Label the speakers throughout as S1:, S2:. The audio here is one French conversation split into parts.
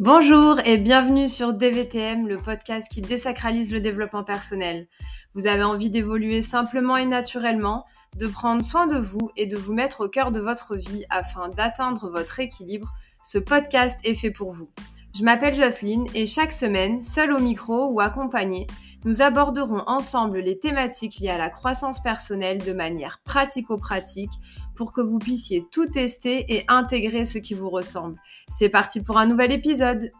S1: Bonjour et bienvenue sur DVTM, le podcast qui désacralise le développement personnel. Vous avez envie d'évoluer simplement et naturellement, de prendre soin de vous et de vous mettre au cœur de votre vie afin d'atteindre votre équilibre. Ce podcast est fait pour vous. Je m'appelle Jocelyne et chaque semaine, seule au micro ou accompagnée, nous aborderons ensemble les thématiques liées à la croissance personnelle de manière pratico-pratique pour que vous puissiez tout tester et intégrer ce qui vous ressemble. C'est parti pour un nouvel épisode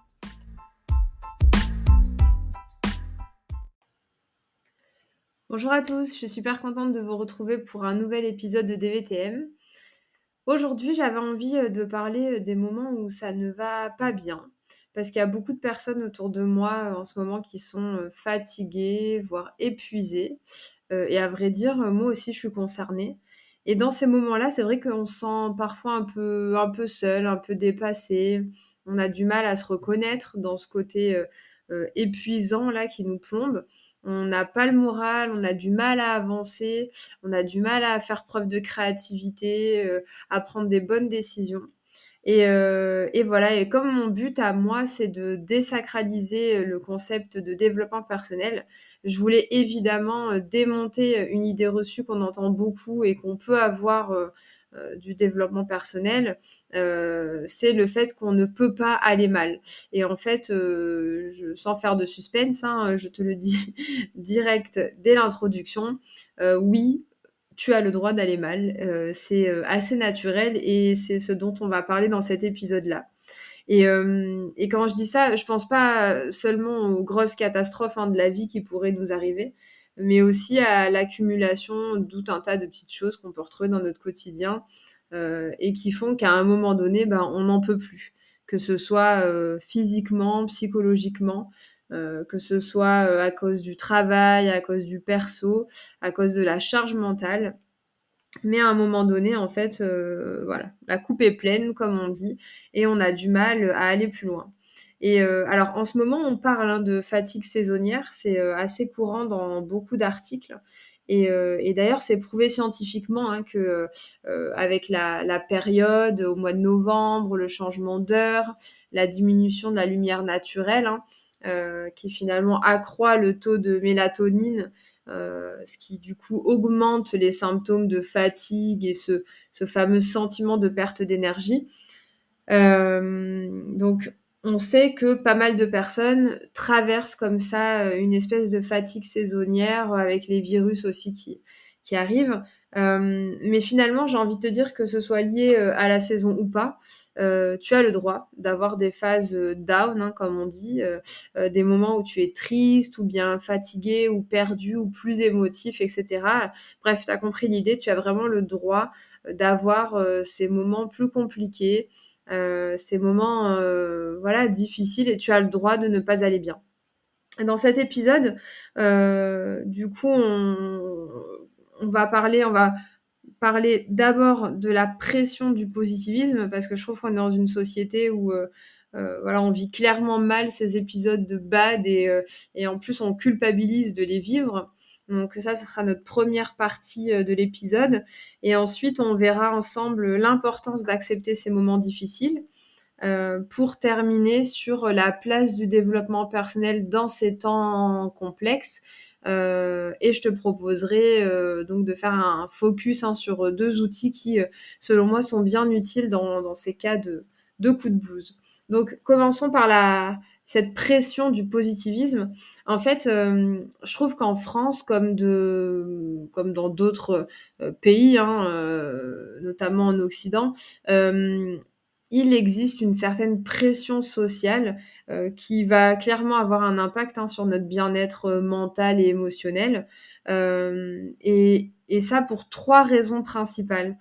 S1: Bonjour à tous, je suis super contente de vous retrouver pour un nouvel épisode de DVTM. Aujourd'hui, j'avais envie euh, de parler euh, des moments où ça ne va pas bien, parce qu'il y a beaucoup de personnes autour de moi en ce moment qui sont fatiguées, voire épuisées. et à vrai dire, moi aussi, je suis concernée. Et dans ces moments-là, c'est vrai qu'on se sent parfois un peu, un peu seul, un peu dépassé. On a du mal à se reconnaître dans ce côté épuisant là qui nous plombe. On n'a pas le moral, on a du mal à avancer, on a du mal à faire preuve de créativité, à prendre des bonnes décisions. Euh, et, voilà, et comme mon but à moi, c'est de désacraliser le concept de développement personnel, je voulais évidemment euh, démonter une idée reçue qu'on entend beaucoup et qu'on peut avoir euh, du développement personnel, c'est le fait qu'on ne peut pas aller mal. Et en fait, sans faire de suspense, hein, je te le dis direct dès l'introduction, oui, tu as le droit d'aller mal. Euh, c'est euh, assez naturel et c'est ce dont on va parler dans cet épisode-là. Et, euh, quand je dis ça, je pense pas seulement aux grosses catastrophes hein, de la vie qui pourraient nous arriver, mais aussi à l'accumulation tout un tas de petites choses qu'on peut retrouver dans notre quotidien et qui font qu'à un moment donné, ben, on n'en peut plus, que ce soit physiquement, psychologiquement. Euh, que ce soit euh, à cause du travail, à cause du perso, à cause de la charge mentale. Mais à un moment donné, en fait, euh, voilà, la coupe est pleine, comme on dit, et on a du mal à aller plus loin. Et alors, en ce moment, on parle hein, de fatigue saisonnière, c'est assez courant dans beaucoup d'articles. Et, d'ailleurs, c'est prouvé scientifiquement hein, que avec la, période au mois de novembre, le changement d'heure, la diminution de la lumière naturelle, hein, euh, qui finalement accroît le taux de mélatonine, euh, ce qui du coup augmente les symptômes de fatigue et ce, fameux sentiment de perte d'énergie. Euh, donc on sait que pas mal de personnes traversent comme ça une espèce de fatigue saisonnière avec les virus aussi qui arrivent. Mais finalement, j'ai envie de te dire que ce soit lié à la saison ou pas, euh, tu as le droit d'avoir des phases euh, down, hein, comme on dit, euh, des moments où tu es triste ou bien fatigué ou perdu ou plus émotif, etc. Bref, tu as compris l'idée, tu as vraiment le droit d'avoir ces moments plus compliqués, ces moments voilà, difficiles et tu as le droit de ne pas aller bien. Dans cet épisode, du coup, on, on va parler, d'abord de la pression du positivisme, parce que je trouve qu'on est dans une société où euh, euh, on vit clairement mal ces épisodes de bad et, euh, et, en plus on culpabilise de les vivre. Donc ça, ce sera notre première partie de l'épisode. Et ensuite, on verra ensemble l'importance d'accepter ces moments difficiles. pour terminer sur la place du développement personnel dans ces temps complexes euh, et je te proposerai euh, donc de faire un focus hein, sur deux outils qui, euh, selon moi, sont bien utiles dans, ces cas de, de coup de blues. Donc, commençons par la, cette pression du positivisme. En fait, je trouve qu'en France, comme, de, comme dans d'autres pays, hein, notamment en Occident, il existe une certaine pression sociale euh, qui va clairement avoir un impact hein, sur notre bien-être euh, mental et émotionnel. Euh, et, ça pour trois raisons principales.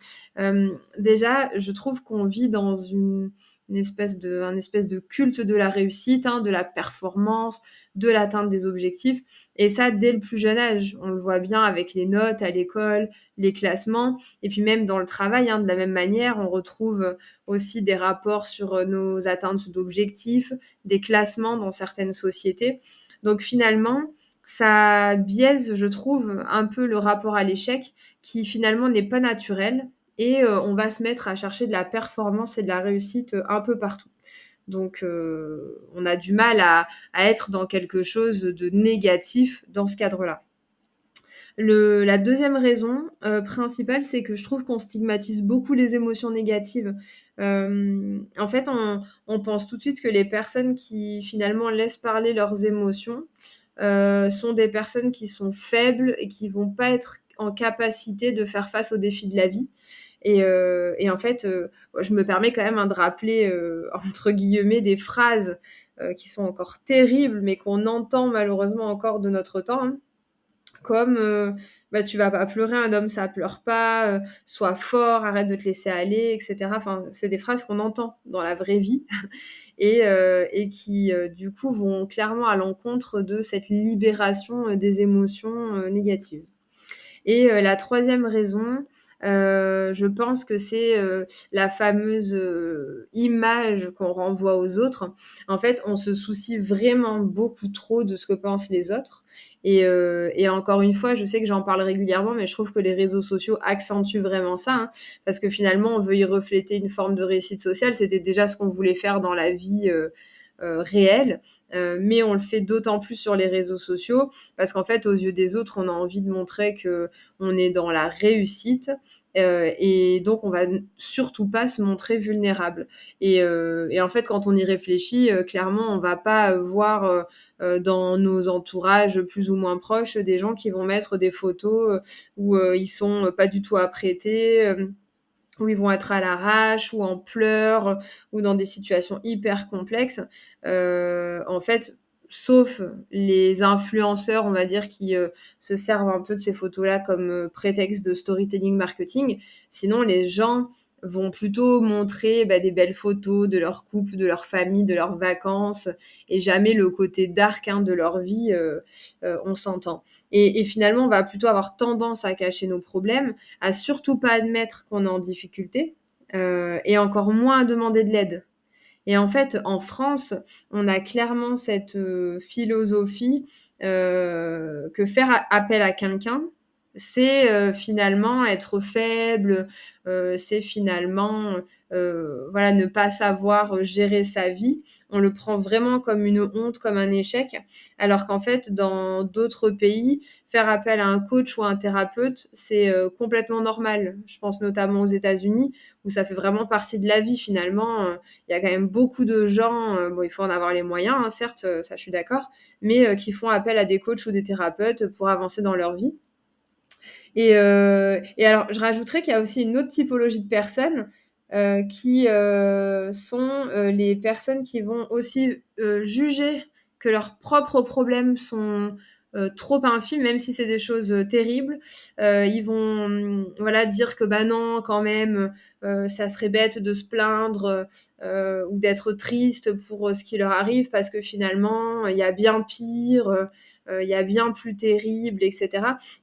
S1: déjà, je trouve qu'on vit dans une, espèce de, un espèce de culte de la réussite, hein, de la performance, de l'atteinte des objectifs. Et ça, dès le plus jeune âge. On le voit bien avec les notes à l'école, les classements, et puis même dans le travail, hein, de la même manière, on retrouve aussi des rapports sur nos atteintes d'objectifs, des classements dans certaines sociétés. Donc finalement, ça biaise, je trouve, un peu le rapport à l'échec qui finalement n'est pas naturel et euh, on va se mettre à chercher de la performance et de la réussite euh, un peu partout. Donc, on a du mal à, être dans quelque chose de négatif dans ce cadre-là. la deuxième raison principale, c'est que je trouve qu'on stigmatise beaucoup les émotions négatives. en fait, on, pense tout de suite que les personnes qui finalement laissent parler leurs émotions sont des personnes qui sont faibles et qui vont pas être en capacité de faire face aux défis de la vie. Et, euh, en fait, euh, je me permets quand même hein, de rappeler, euh, entre guillemets, des phrases qui sont encore terribles, mais qu'on entend malheureusement encore de notre temps. Hein. Comme bah, tu vas pas pleurer, un homme ça pleure pas, sois fort, arrête de te laisser aller, etc. Enfin, c'est des phrases qu'on entend dans la vraie vie et, et qui du coup vont clairement à l'encontre de cette libération des émotions négatives. Et la troisième raison, euh, je pense que c'est euh, la fameuse euh, image qu'on renvoie aux autres. En fait, on se soucie vraiment beaucoup trop de ce que pensent les autres. Et, et encore une fois, je sais que j'en parle régulièrement, mais je trouve que les réseaux sociaux accentuent vraiment ça, hein, parce que finalement, on veut y refléter une forme de réussite sociale. C'était déjà ce qu'on voulait faire dans la vie euh, réel, euh, mais on le fait d'autant plus sur les réseaux sociaux parce qu'en fait, aux yeux des autres, on a envie de montrer que on est dans la réussite euh, et donc on va surtout pas se montrer vulnérable. Et, en fait, quand on y réfléchit, clairement, on va pas voir dans nos entourages plus ou moins proches des gens qui vont mettre des photos où ils sont pas du tout apprêtés où ils vont être à l'arrache ou en pleurs ou dans des situations hyper complexes. Euh, en fait, sauf les influenceurs, on va dire, qui euh, se servent un peu de ces photos-là comme euh, prétexte de storytelling marketing. Sinon, les gens vont plutôt montrer bah, des belles photos de leur couple, de leur famille, de leurs vacances, et jamais le côté dark hein, de leur vie, euh, euh, on s'entend. Et, finalement, on va plutôt avoir tendance à cacher nos problèmes, à surtout pas admettre qu'on est en difficulté, euh, et encore moins à demander de l'aide. Et en fait, en France, on a clairement cette philosophie que faire appel à quelqu'un, c'est euh, finalement être faible, euh, c'est finalement euh, voilà ne pas savoir gérer sa vie. On le prend vraiment comme une honte, comme un échec, alors qu'en fait dans d'autres pays, faire appel à un coach ou un thérapeute, c'est complètement normal. Je pense notamment aux États-Unis où ça fait vraiment partie de la vie finalement. Il y a quand même beaucoup de gens, bon il faut en avoir les moyens, hein, certes, ça je suis d'accord, mais qui font appel à des coachs ou des thérapeutes pour avancer dans leur vie. Euh, et, alors, je rajouterais qu'il y a aussi une autre typologie de personnes euh, qui euh, sont les personnes qui vont aussi juger que leurs propres problèmes sont trop infimes, même si c'est des choses terribles. ils vont voilà dire que bah non, quand même, ça serait bête de se plaindre ou d'être triste pour ce qui leur arrive parce que finalement, il y a bien pire. Euh, il y a bien plus terrible, etc.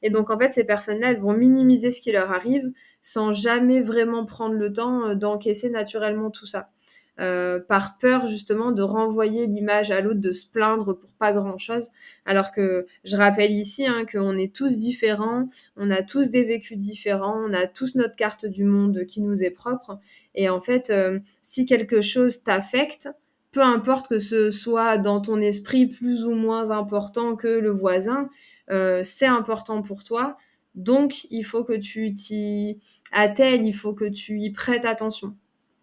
S1: Et donc en fait, ces personnes-là, elles vont minimiser ce qui leur arrive sans jamais vraiment prendre le temps euh, d'encaisser naturellement tout ça. Euh, par peur justement de renvoyer l'image à l'autre, de se plaindre pour pas grand-chose. Alors que je rappelle ici hein, qu'on est tous différents, on a tous des vécus différents, on a tous notre carte du monde qui nous est propre. Et en fait, si quelque chose t'affecte, peu importe que ce soit dans ton esprit plus ou moins important que le voisin, euh, c'est important pour toi. Donc, il faut que tu t'y attelles, il faut que tu y prêtes attention.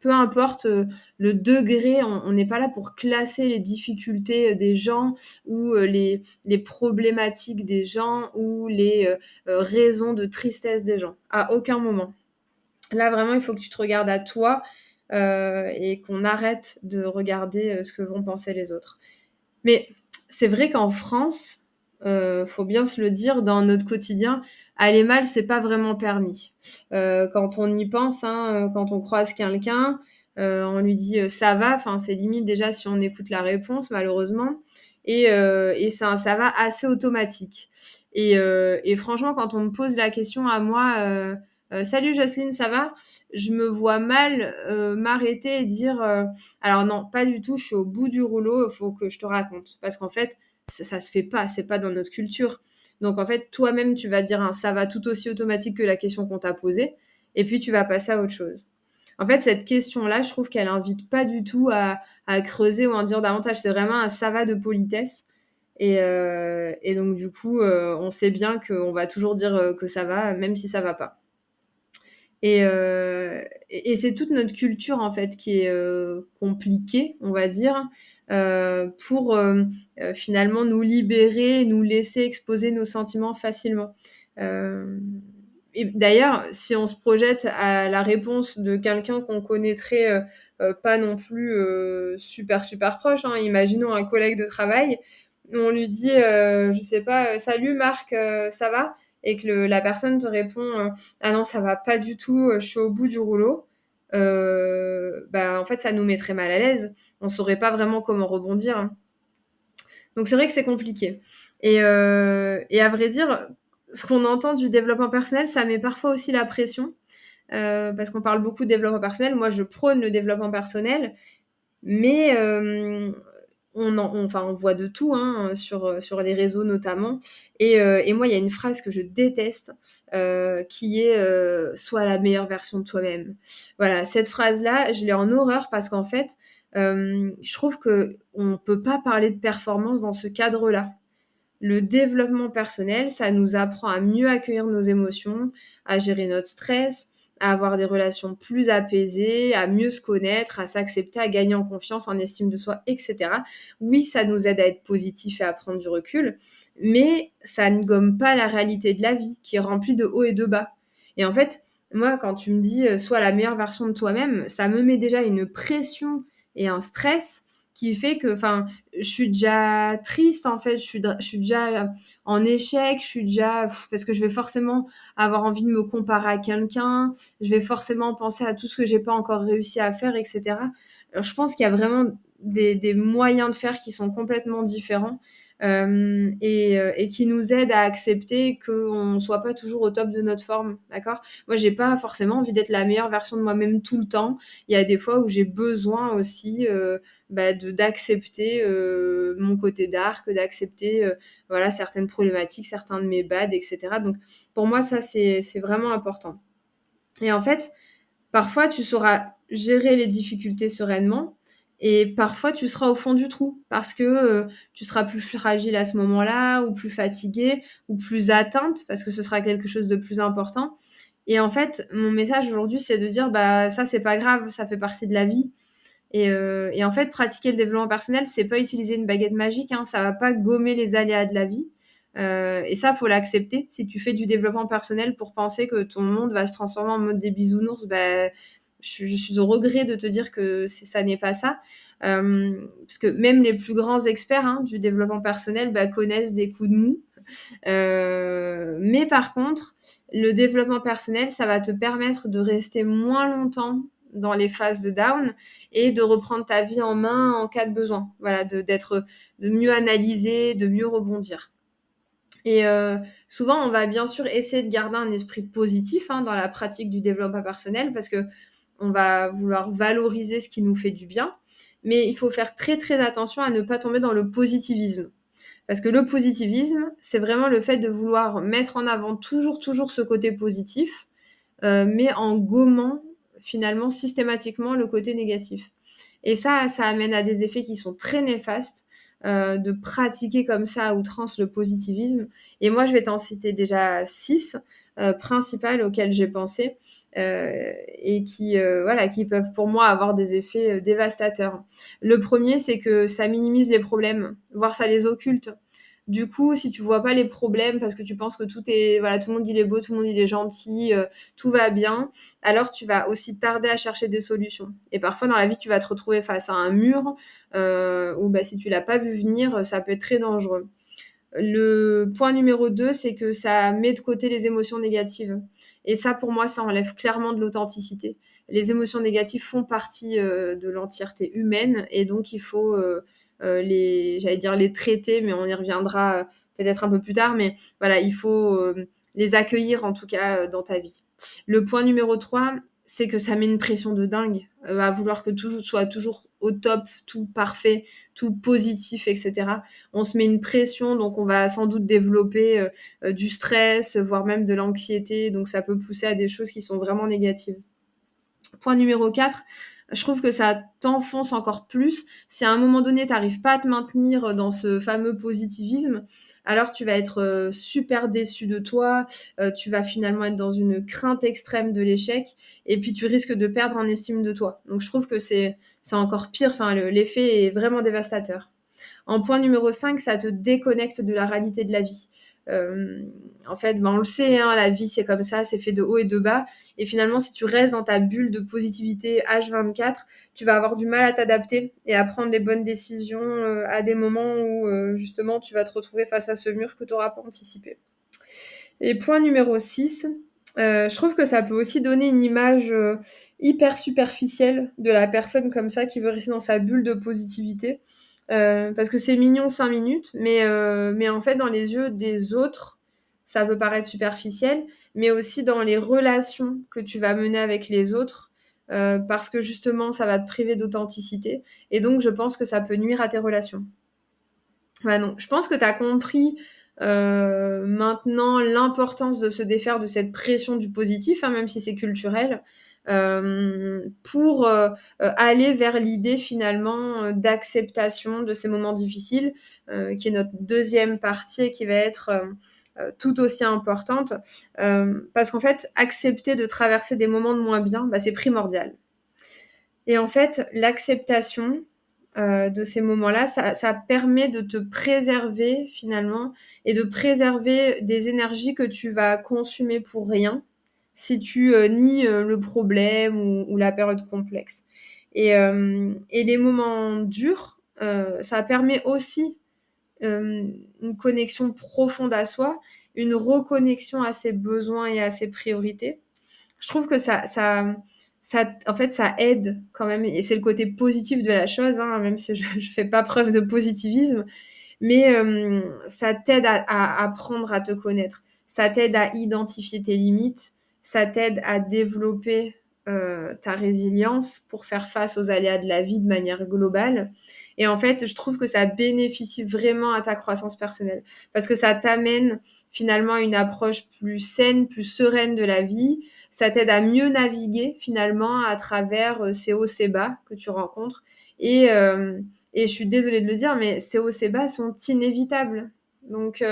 S1: Peu importe euh, le degré, on n'est pas là pour classer les difficultés euh, des gens ou les, problématiques des gens ou les raisons de tristesse des gens. À aucun moment. Là, vraiment, il faut que tu te regardes à toi euh, et qu'on arrête de regarder euh, ce que vont penser les autres. Mais c'est vrai qu'en France, euh, faut bien se le dire, dans notre quotidien, aller mal, c'est pas vraiment permis. Euh, quand on y pense, hein, quand on croise quelqu'un, on lui dit ça va, enfin c'est limite déjà si on écoute la réponse, malheureusement, et, ça va assez automatique. Et, et, franchement, quand on me pose la question à moi, euh, salut Jocelyne, ça va? Je me vois mal euh, m'arrêter et dire euh, alors non, pas du tout, je suis au bout du rouleau, il faut que je te raconte. Parce qu'en fait, ça, se fait pas, c'est pas dans notre culture. Donc en fait, toi-même, tu vas dire un ça va tout aussi automatique que la question qu'on t'a posée, et puis tu vas passer à autre chose. En fait, cette question-là, je trouve qu'elle invite pas du tout à, creuser ou à en dire davantage. C'est vraiment un ça va de politesse. Et, donc, du coup, on sait bien qu'on va toujours dire que ça va, même si ça va pas. Et, et c'est toute notre culture, en fait, qui est compliquée, on va dire, pour finalement nous libérer, nous laisser exposer nos sentiments facilement. D'ailleurs, si on se projette à la réponse de quelqu'un qu'on connaîtrait euh, euh, pas non plus euh, super super proche, hein, imaginons un collègue de travail, on lui dit, je sais pas, salut Marc, ça va? Et que la personne te répond, ah non, ça va pas du tout, je suis au bout du rouleau. bah, en fait, ça nous mettrait mal à l'aise. On saurait pas vraiment comment rebondir. Donc c'est vrai que c'est compliqué. Et, à vrai dire, ce qu'on entend du développement personnel, ça met parfois aussi la pression. Euh, parce qu'on parle beaucoup de développement personnel. Moi, je prône le développement personnel, mais euh, on, voit de tout hein, sur, sur les réseaux notamment. Et, euh, et moi, il y a une phrase que je déteste qui est Sois la meilleure version de toi-même. Voilà, cette phrase-là, je l'ai en horreur parce qu'en fait, je trouve qu'on ne peut pas parler de performance dans ce cadre-là. Le développement personnel, ça nous apprend à mieux accueillir nos émotions, à gérer notre stress, à avoir des relations plus apaisées, à mieux se connaître, à s'accepter, à gagner en confiance, en estime de soi, etc. Oui, ça nous aide à être positif et à prendre du recul, mais ça ne gomme pas la réalité de la vie qui est remplie de hauts et de bas. Et en fait, moi, quand tu me dis euh, sois la meilleure version de toi-même, ça me met déjà une pression et un stress qui fait que, enfin, je suis déjà triste en fait, je suis, je suis déjà en échec, je suis déjà parce que je vais forcément avoir envie de me comparer à quelqu'un, je vais forcément penser à tout ce que j'ai pas encore réussi à faire, etc. Alors, je pense qu'il y a vraiment des, des, moyens de faire qui sont complètement différents. Euh, et, euh, et, qui nous aident à accepter qu'on ne soit pas toujours au top de notre forme, d'accord? Moi, j'ai pas forcément envie d'être la meilleure version de moi-même tout le temps. Il y a des fois où j'ai besoin aussi euh, bah, d'accepter mon côté dark, d'accepter voilà certaines problématiques, certains de mes bads, etc. Donc pour moi ça c'est vraiment important. Et en fait, parfois tu sauras gérer les difficultés sereinement et parfois tu seras au fond du trou parce que euh, tu seras plus fragile à ce moment-là ou plus fatigué ou plus atteinte parce que ce sera quelque chose de plus important. Et en fait, mon message aujourd'hui, c'est de dire bah ça c'est pas grave, ça fait partie de la vie. Euh, et, en fait, pratiquer le développement personnel, c'est pas utiliser une baguette magique, hein, ça va pas gommer les aléas de la vie. Euh, et ça, faut l'accepter. Si tu fais du développement personnel pour penser que ton monde va se transformer en mode des bisounours, bah, je, suis au regret de te dire que ça n'est pas ça. Euh, parce que même les plus grands experts hein, du développement personnel bah, connaissent des coups de mou. mais par contre, le développement personnel, ça va te permettre de rester moins longtemps dans les phases de down et de reprendre ta vie en main en cas de besoin. Voilà, de, d'être, de mieux analyser, de mieux rebondir. Et euh, souvent, on va bien sûr essayer de garder un esprit positif hein, dans la pratique du développement personnel parce que on va vouloir valoriser ce qui nous fait du bien. Mais il faut faire très très attention à ne pas tomber dans le positivisme. Parce que le positivisme, c'est vraiment le fait de vouloir mettre en avant toujours, toujours ce côté positif, euh, mais en gommant finalement systématiquement le côté négatif. Et ça, ça amène à des effets qui sont très néfastes. Euh, de pratiquer comme ça à outrance le positivisme. Et moi, je vais t'en citer déjà six euh, principales auxquelles j'ai pensé et qui, voilà, qui peuvent pour moi avoir des effets dévastateurs. Le premier, c'est que ça minimise les problèmes, voire ça les occulte. Du coup, si tu vois pas les problèmes parce que tu penses que tout est, voilà, tout le monde il est beau, tout le monde il est gentil, euh, tout va bien, alors tu vas aussi tarder à chercher des solutions. Et parfois dans la vie, tu vas te retrouver face à un mur euh, où bah, si tu l'as pas vu venir, ça peut être très dangereux. Le point numéro 2, c'est que ça met de côté les émotions négatives. Et ça, pour moi, ça enlève clairement de l'authenticité. Les émotions négatives font partie euh, de l'entièreté humaine et donc il faut euh, les, j'allais dire les traiter, mais on y reviendra euh, peut-être un peu plus tard. Mais voilà, il faut euh, les accueillir en tout cas dans ta vie. Le point numéro 3, c'est que ça met une pression de dingue à vouloir que tout soit toujours au top, tout parfait, tout positif, etc. On se met une pression, donc on va sans doute développer du stress, voire même de l'anxiété, donc ça peut pousser à des choses qui sont vraiment négatives. Point numéro 4, je trouve que ça t'enfonce encore plus. Si à un moment donné, tu n'arrives pas à te maintenir dans ce fameux positivisme, alors tu vas être euh, super déçu de toi, euh, tu vas finalement être dans une crainte extrême de l'échec, et puis tu risques de perdre en estime de toi. Donc je trouve que c'est encore pire, enfin, l'effet est vraiment dévastateur. En point numéro 5, ça te déconnecte de la réalité de la vie. Euh, en fait, ben, on le sait, hein, la vie c'est comme ça, c'est fait de haut et de bas. Et finalement, si tu restes dans ta bulle de positivité H24, tu vas avoir du mal à t'adapter et à prendre les bonnes décisions euh, à des moments où euh, justement tu vas te retrouver face à ce mur que tu n'auras pas anticipé. Et point numéro 6, je trouve que ça peut aussi donner une image hyper superficielle de la personne comme ça qui veut rester dans sa bulle de positivité. Euh, parce que c'est mignon 5 minutes, mais, euh, mais en fait, dans les yeux des autres, ça peut paraître superficiel, mais aussi dans les relations que tu vas mener avec les autres, euh, parce que justement, ça va te priver d'authenticité. Et donc, je pense que ça peut nuire à tes relations. donc, je pense que tu as compris maintenant l'importance de se défaire de cette pression du positif, hein, même si c'est culturel. Euh, pour euh, euh, aller vers l'idée finalement d'acceptation de ces moments difficiles, qui est notre deuxième partie et qui va être tout aussi importante, parce qu'en fait, accepter de traverser des moments de moins bien, bah, c'est primordial. Et en fait, l'acceptation, de ces moments-là, ça, ça, permet de te préserver finalement et de préserver des énergies que tu vas consommer pour rien si tu euh, nies euh, le problème ou, la période complexe. Et, euh, les moments durs, ça permet aussi une connexion profonde à soi, une reconnexion à ses besoins et à ses priorités. Je trouve que ça, ça, ça en fait, ça aide quand même, et c'est le côté positif de la chose, hein, même si je ne fais pas preuve de positivisme, mais ça t'aide à, apprendre à te connaître, ça t'aide à identifier tes limites, ça t'aide à développer euh, ta résilience pour faire face aux aléas de la vie de manière globale. Et en fait, je trouve que ça bénéficie vraiment à ta croissance personnelle parce que ça t'amène finalement une approche plus saine, plus sereine de la vie. Ça t'aide à mieux naviguer finalement à travers euh, ces hauts, ces bas que tu rencontres. Et, euh, et je suis désolée de le dire, mais ces hauts, ces bas sont inévitables. Donc,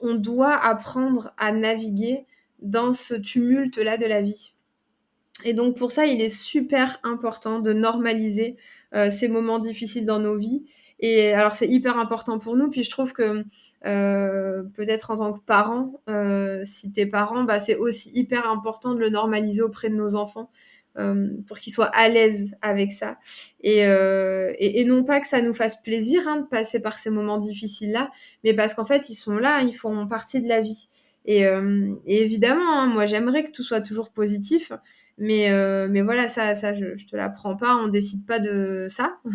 S1: on doit apprendre à naviguer dans ce tumulte-là de la vie. Et donc pour ça, il est super important de normaliser euh, ces moments difficiles dans nos vies. Et alors c'est hyper important pour nous. Puis je trouve que euh, peut-être en tant que parent, euh, si t'es parent, bah, c'est aussi hyper important de le normaliser auprès de nos enfants. pour qu'ils soient à l'aise avec ça. Et, non pas que ça nous fasse plaisir hein, de passer par ces moments difficiles-là, mais parce qu'en fait, ils sont là, ils font partie de la vie. Euh, et, évidemment, hein, moi j'aimerais que tout soit toujours positif, mais, euh, mais voilà, ça, ça je, je te l'apprends pas, on décide pas de ça.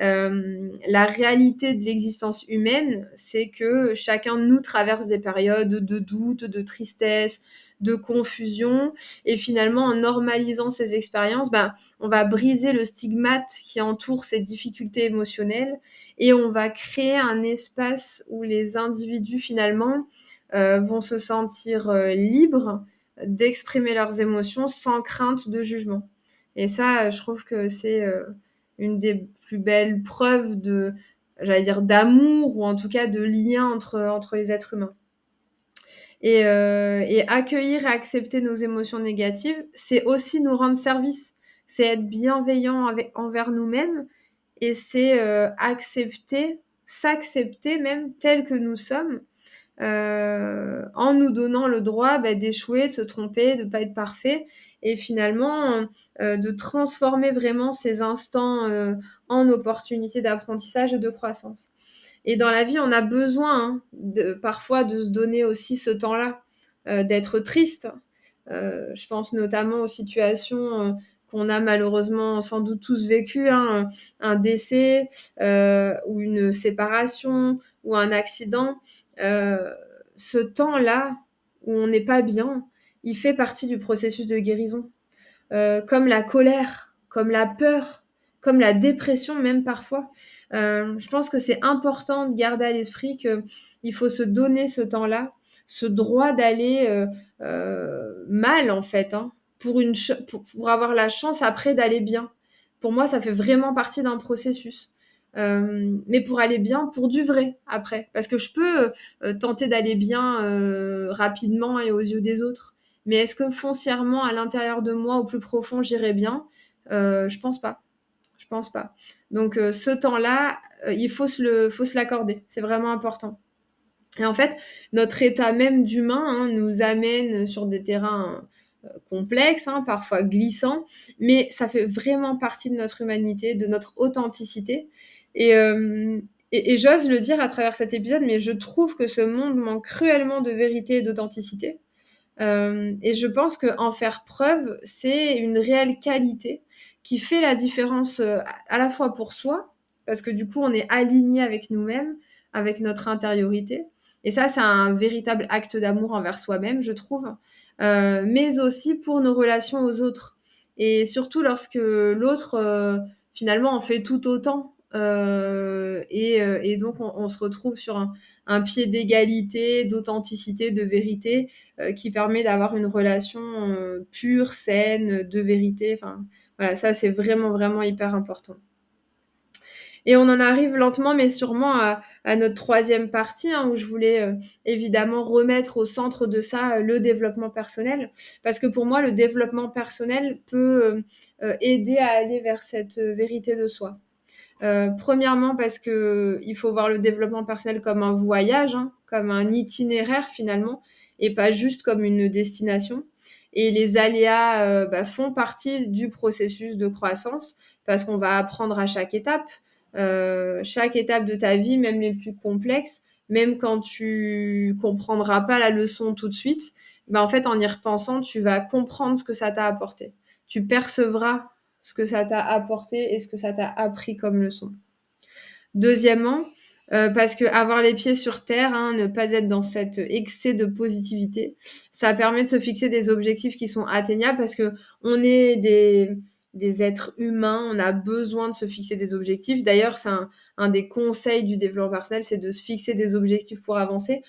S1: Euh, la réalité de l'existence humaine, c'est que chacun de nous traverse des périodes de doute, de tristesse, de confusion. Et finalement, en normalisant ces expériences, ben, on va briser le stigmate qui entoure ces difficultés émotionnelles et on va créer un espace où les individus finalement vont se sentir euh, libres d'exprimer leurs émotions sans crainte de jugement. Et ça, je trouve que c'est euh, une des plus belles preuves de, j'allais dire, d'amour ou en tout cas de lien entre, entre les êtres humains. Et, et accueillir et accepter nos émotions négatives, c'est aussi nous rendre service. C'est être bienveillant envers nous-mêmes et c'est accepter, s'accepter même tel que nous sommes euh, en nous donnant le droit bah, d'échouer, de se tromper, de ne pas être parfait, et finalement euh, de transformer vraiment ces instants euh, en opportunités d'apprentissage et de croissance. Et dans la vie, on a besoin hein, de, parfois de se donner aussi ce temps-là, d'être triste. je pense notamment aux situations qu'on a malheureusement sans doute tous vécues, hein, un décès ou une séparation ou un accident. Euh, ce temps-là où on n'est pas bien, il fait partie du processus de guérison. Euh, comme la colère, comme la peur, comme la dépression même parfois. Euh, je pense que c'est important de garder à l'esprit qu'il faut se donner ce temps-là, ce droit d'aller mal en fait, hein, pour, avoir la chance après d'aller bien. Pour moi, ça fait vraiment partie d'un processus. Euh, mais pour aller bien, pour du vrai après. Parce que je peux euh, tenter d'aller bien euh, rapidement et aux yeux des autres. Mais est-ce que foncièrement, à l'intérieur de moi, au plus profond, j'irai bien? Je pense pas. Je pense pas. Donc ce temps-là, il faut se l'accorder. C'est vraiment important. Et en fait, notre état même d'humain hein, nous amène sur des terrains complexes, hein, parfois glissants, mais ça fait vraiment partie de notre humanité, de notre authenticité. Euh, et, et, j'ose le dire à travers cet épisode, mais je trouve que ce monde manque cruellement de vérité et d'authenticité. Euh, et je pense qu'en faire preuve, c'est une réelle qualité qui fait la différence euh, à la fois pour soi, parce que du coup, on est aligné avec nous-mêmes, avec notre intériorité. Et ça, c'est un véritable acte d'amour envers soi-même, je trouve, mais aussi pour nos relations aux autres. Et surtout lorsque l'autre, finalement, en fait tout autant euh, euh, et, donc, on, se retrouve sur un, pied d'égalité, d'authenticité, de vérité, euh, qui permet d'avoir une relation pure, saine, de vérité. Enfin, voilà, ça, c'est vraiment, vraiment hyper important. Et on en arrive lentement, mais sûrement à, notre troisième partie, hein, où je voulais évidemment remettre au centre de ça le développement personnel. Parce que pour moi, le développement personnel peut aider à aller vers cette vérité de soi. Euh, premièrement parce que il faut voir le développement personnel comme un voyage, hein, comme un itinéraire finalement, et pas juste comme une destination. Et les aléas euh, bah, font partie du processus de croissance parce qu'on va apprendre à chaque étape. Euh, chaque étape de ta vie, même les plus complexes, même quand tu comprendras pas la leçon tout de suite, bah, en fait, en y repensant, tu vas comprendre ce que ça t'a apporté. Tu percevras ce que ça t'a apporté et ce que ça t'a appris comme leçon. Deuxièmement, euh, parce que avoir les pieds sur terre, hein, ne pas être dans cet excès de positivité, ça permet de se fixer des objectifs qui sont atteignables parce que on est des, des êtres humains, on a besoin de se fixer des objectifs. D'ailleurs, c'est un, des conseils du développement personnel, c'est de se fixer des objectifs pour avancer.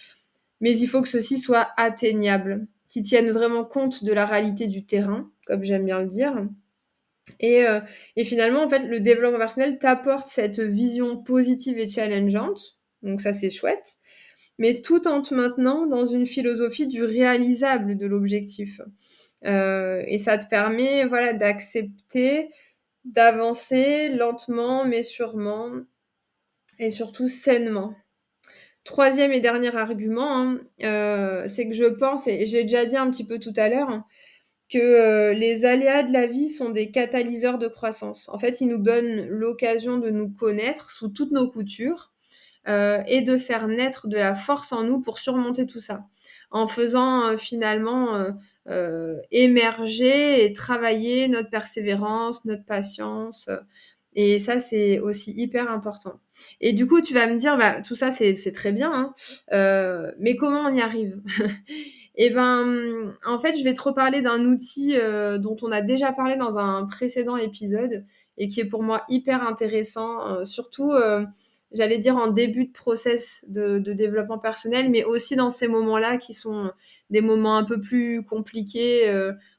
S1: Mais il faut que ceci soit atteignable, qui tiennent vraiment compte de la réalité du terrain, comme j'aime bien le dire, euh, et, finalement, en fait, le développement personnel t'apporte cette vision positive et challengeante. Donc ça, c'est chouette. Mais tout en te maintenant dans une philosophie du réalisable de l'objectif. Euh, et ça te permet voilà, d'accepter, d'avancer lentement, mais sûrement, et surtout sainement. Troisième et dernier argument, hein, euh, c'est que je pense, et j'ai déjà dit un petit peu tout à l'heure, que euh, les aléas de la vie sont des catalyseurs de croissance. En fait, ils nous donnent l'occasion de nous connaître sous toutes nos coutures et de faire naître de la force en nous pour surmonter tout ça, en faisant finalement émerger et travailler notre persévérance, notre patience. Et ça, c'est aussi hyper important. Et du coup, tu vas me dire, bah, tout ça, c'est très bien, hein, mais comment on y arrive eh ben, en fait, je vais te reparler d'un outil euh, dont on a déjà parlé dans un précédent épisode et qui est pour moi hyper intéressant, euh, surtout, euh, j'allais dire, en début de process de, développement personnel, mais aussi dans ces moments-là qui sont des moments un peu plus compliqués,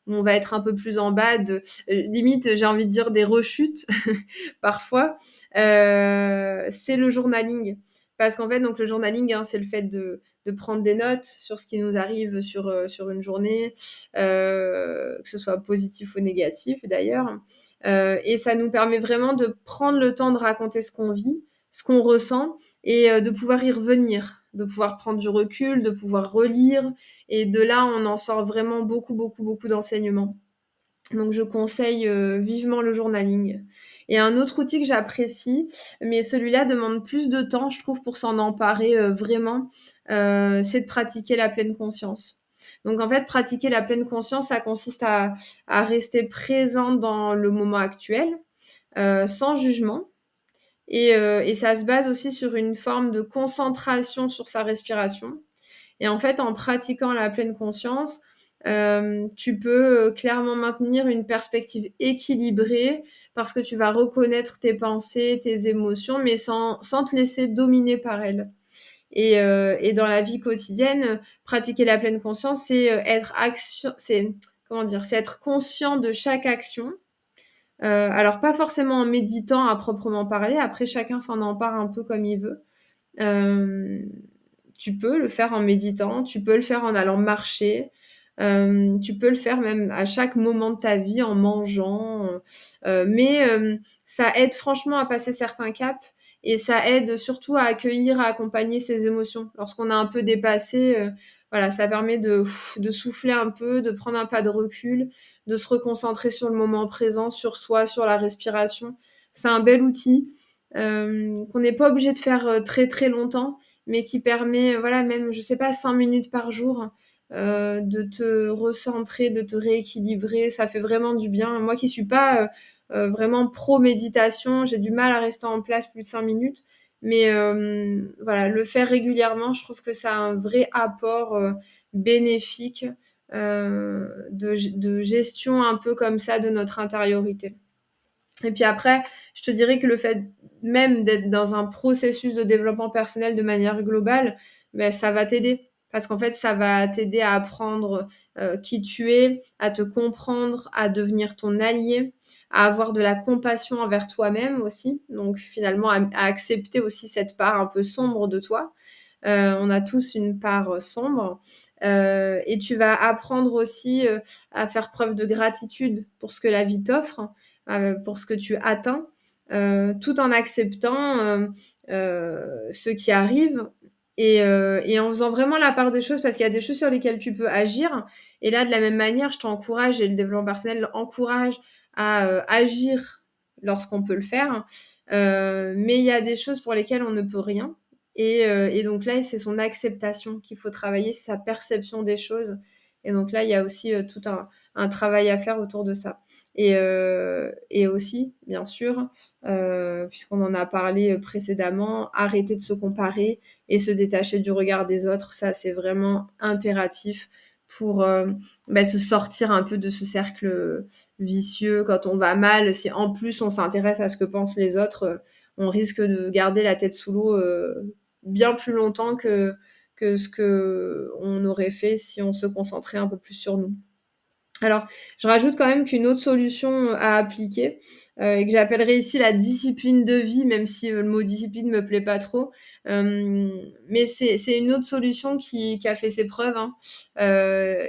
S1: où on va être un peu plus en bas, de, limite, j'ai envie de dire des rechutes parfois. c'est le journaling. Parce qu'en fait, donc le journaling, hein, c'est le fait de, de, prendre des notes sur ce qui nous arrive sur, euh, sur une journée, euh, que ce soit positif ou négatif d'ailleurs. Euh, et ça nous permet vraiment de prendre le temps de raconter ce qu'on vit, ce qu'on ressent, et de pouvoir y revenir, de pouvoir prendre du recul, de pouvoir relire. Et de là, on en sort vraiment beaucoup, beaucoup, beaucoup d'enseignements. Donc je conseille vivement le journaling. Et un autre outil que j'apprécie, mais celui-là demande plus de temps, je trouve, pour s'en emparer euh, vraiment, euh, c'est de pratiquer la pleine conscience. Donc en fait, pratiquer la pleine conscience, ça consiste à, rester présent dans le moment actuel, euh, sans jugement. Et, et, ça se base aussi sur une forme de concentration sur sa respiration. Et en fait, en pratiquant la pleine conscience, euh, tu peux euh, clairement maintenir une perspective équilibrée parce que tu vas reconnaître tes pensées, tes émotions, mais sans, te laisser dominer par elles. Et, euh, et, dans la vie quotidienne, pratiquer la pleine conscience, c'est être action, c'est comment dire, c'est être conscient de chaque action. Alors pas forcément en méditant à proprement parler, après chacun s'en empare un peu comme il veut. tu peux le faire en méditant, tu peux le faire en allant marcher, euh, tu peux le faire même à chaque moment de ta vie en mangeant. Euh, mais euh, ça aide franchement à passer certains caps et ça aide surtout à accueillir, à accompagner ses émotions. Lorsqu'on a un peu dépassé, voilà, ça permet de, souffler un peu, de prendre un pas de recul, de se reconcentrer sur le moment présent, sur soi, sur la respiration. C'est un bel outil qu'on n'est pas obligé de faire très très longtemps, mais qui permet, voilà, même, je sais pas, cinq minutes par jour euh, de te recentrer, de te rééquilibrer. Ça fait vraiment du bien. Moi qui suis pas euh, euh, vraiment pro méditation, j'ai du mal à rester en place plus de cinq minutes. Mais voilà, le faire régulièrement, je trouve que ça a un vrai apport bénéfique de, de, gestion un peu comme ça de notre intériorité. Et puis après, je te dirais que le fait même d'être dans un processus de développement personnel de manière globale, ben, ça va t'aider parce qu'en fait, ça va t'aider à apprendre euh, qui tu es, à te comprendre, à devenir ton allié, à avoir de la compassion envers toi-même aussi. Donc finalement, à, accepter aussi cette part un peu sombre de toi. Euh, on a tous une part sombre. Euh, et tu vas apprendre aussi à faire preuve de gratitude pour ce que la vie t'offre, pour ce que tu atteins. tout en acceptant ce qui arrive euh, et, en faisant vraiment la part des choses, parce qu'il y a des choses sur lesquelles tu peux agir. Et là, de la même manière, je t'encourage, et le développement personnel encourage à euh, agir lorsqu'on peut le faire. Euh, mais il y a des choses pour lesquelles on ne peut rien. Et, et donc là, c'est son acceptation qu'il faut travailler, sa perception des choses. Et donc là, il y a aussi tout un, un travail à faire autour de ça. Et, euh, aussi, bien sûr, euh, puisqu'on en a parlé précédemment, arrêter de se comparer et se détacher du regard des autres, ça c'est vraiment impératif pour euh, bah, se sortir un peu de ce cercle vicieux quand on va mal. Si en plus on s'intéresse à ce que pensent les autres, on risque de garder la tête sous l'eau bien plus longtemps que, que ce que on aurait fait si on se concentrait un peu plus sur nous. Alors, je rajoute quand même qu'une autre solution à appliquer, euh, et que j'appellerais ici la discipline de vie, même si euh, le mot discipline me plaît pas trop, euh, mais c'est une autre solution qui, a fait ses preuves. Hein.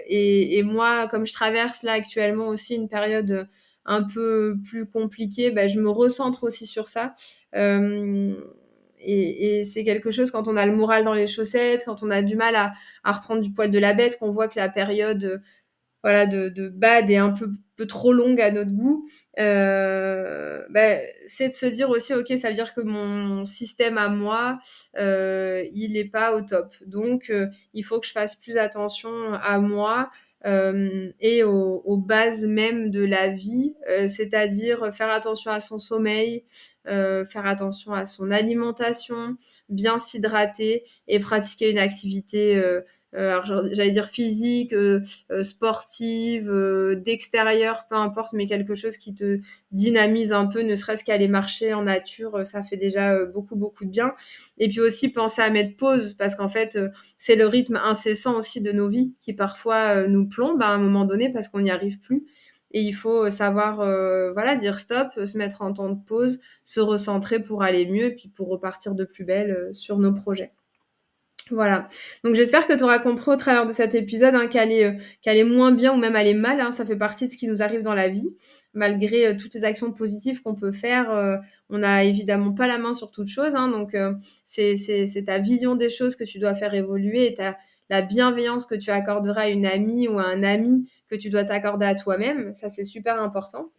S1: Et, moi, comme je traverse là actuellement aussi une période un peu plus compliquée, bah, je me recentre aussi sur ça. et, c'est quelque chose quand on a le moral dans les chaussettes, quand on a du mal à, à reprendre du poil de la bête, qu'on voit que la période voilà, de, de bad et un peu, peu trop longue à notre goût, euh, bah, c'est de se dire aussi, ok, ça veut dire que mon système à moi, euh, il n'est pas au top. Donc, euh, il faut que je fasse plus attention à moi, euh, et aux, bases même de la vie, euh, c'est-à-dire faire attention à son sommeil, faire attention à son alimentation, bien s'hydrater et pratiquer une activité euh, j'allais dire physique, euh, euh, sportive, d'extérieur, peu importe, mais quelque chose qui te dynamise un peu, ne serait-ce qu'aller marcher en nature, ça fait déjà beaucoup, beaucoup de bien. Et puis aussi penser à mettre pause, parce qu'en fait, c'est le rythme incessant aussi de nos vies qui parfois nous plombe à un moment donné parce qu'on n'y arrive plus. Et il faut savoir, voilà, dire stop, se mettre en temps de pause, se recentrer pour aller mieux et puis pour repartir de plus belle sur nos projets. Voilà. Donc j'espère que tu auras compris au travers de cet épisode hein, qu'elle est, euh, est, moins bien ou même elle est mal. Hein. ça fait partie de ce qui nous arrive dans la vie. Malgré euh, toutes les actions positives qu'on peut faire, euh, on n'a évidemment pas la main sur toute chose. Hein. donc c'est ta vision des choses que tu dois faire évoluer et ta, la bienveillance que tu accorderas à une amie ou à un ami que tu dois t'accorder à toi-même. Ça c'est super important.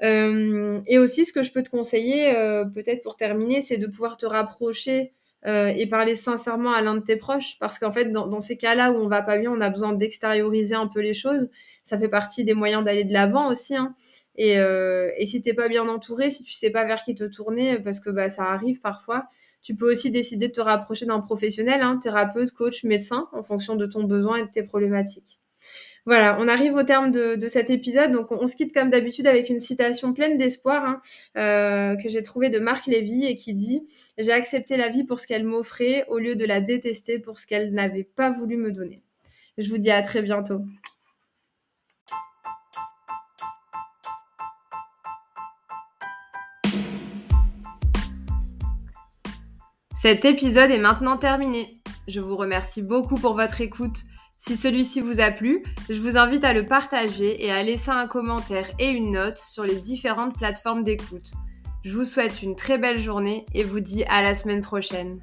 S1: et aussi ce que je peux te conseiller, peut-être pour terminer, c'est de pouvoir te rapprocher euh, et parler sincèrement à l'un de tes proches. Parce qu'en fait, dans, ces cas-là où on va pas bien, on a besoin d'extérioriser un peu les choses. Ça fait partie des moyens d'aller de l'avant aussi. Hein. Et, euh, et si t'es pas bien entouré, si tu sais pas vers qui te tourner, parce que bah, ça arrive parfois, tu peux aussi décider de te rapprocher d'un professionnel, hein, thérapeute, coach, médecin, en fonction de ton besoin et de tes problématiques. Voilà, on arrive au terme de, de cet épisode. Donc, on, se quitte comme d'habitude avec une citation pleine d'espoir hein, euh, que j'ai trouvée de Marc Lévy et qui dit J'ai accepté la vie pour ce qu'elle m'offrait au lieu de la détester pour ce qu'elle n'avait pas voulu me donner. Je vous dis à très bientôt. Cet épisode est maintenant terminé. Je vous remercie beaucoup pour votre écoute. Si celui-ci vous a plu, je vous invite à le partager et à laisser un commentaire et une note sur les différentes plateformes d'écoute. Je vous souhaite une très belle journée et vous dis à la semaine prochaine.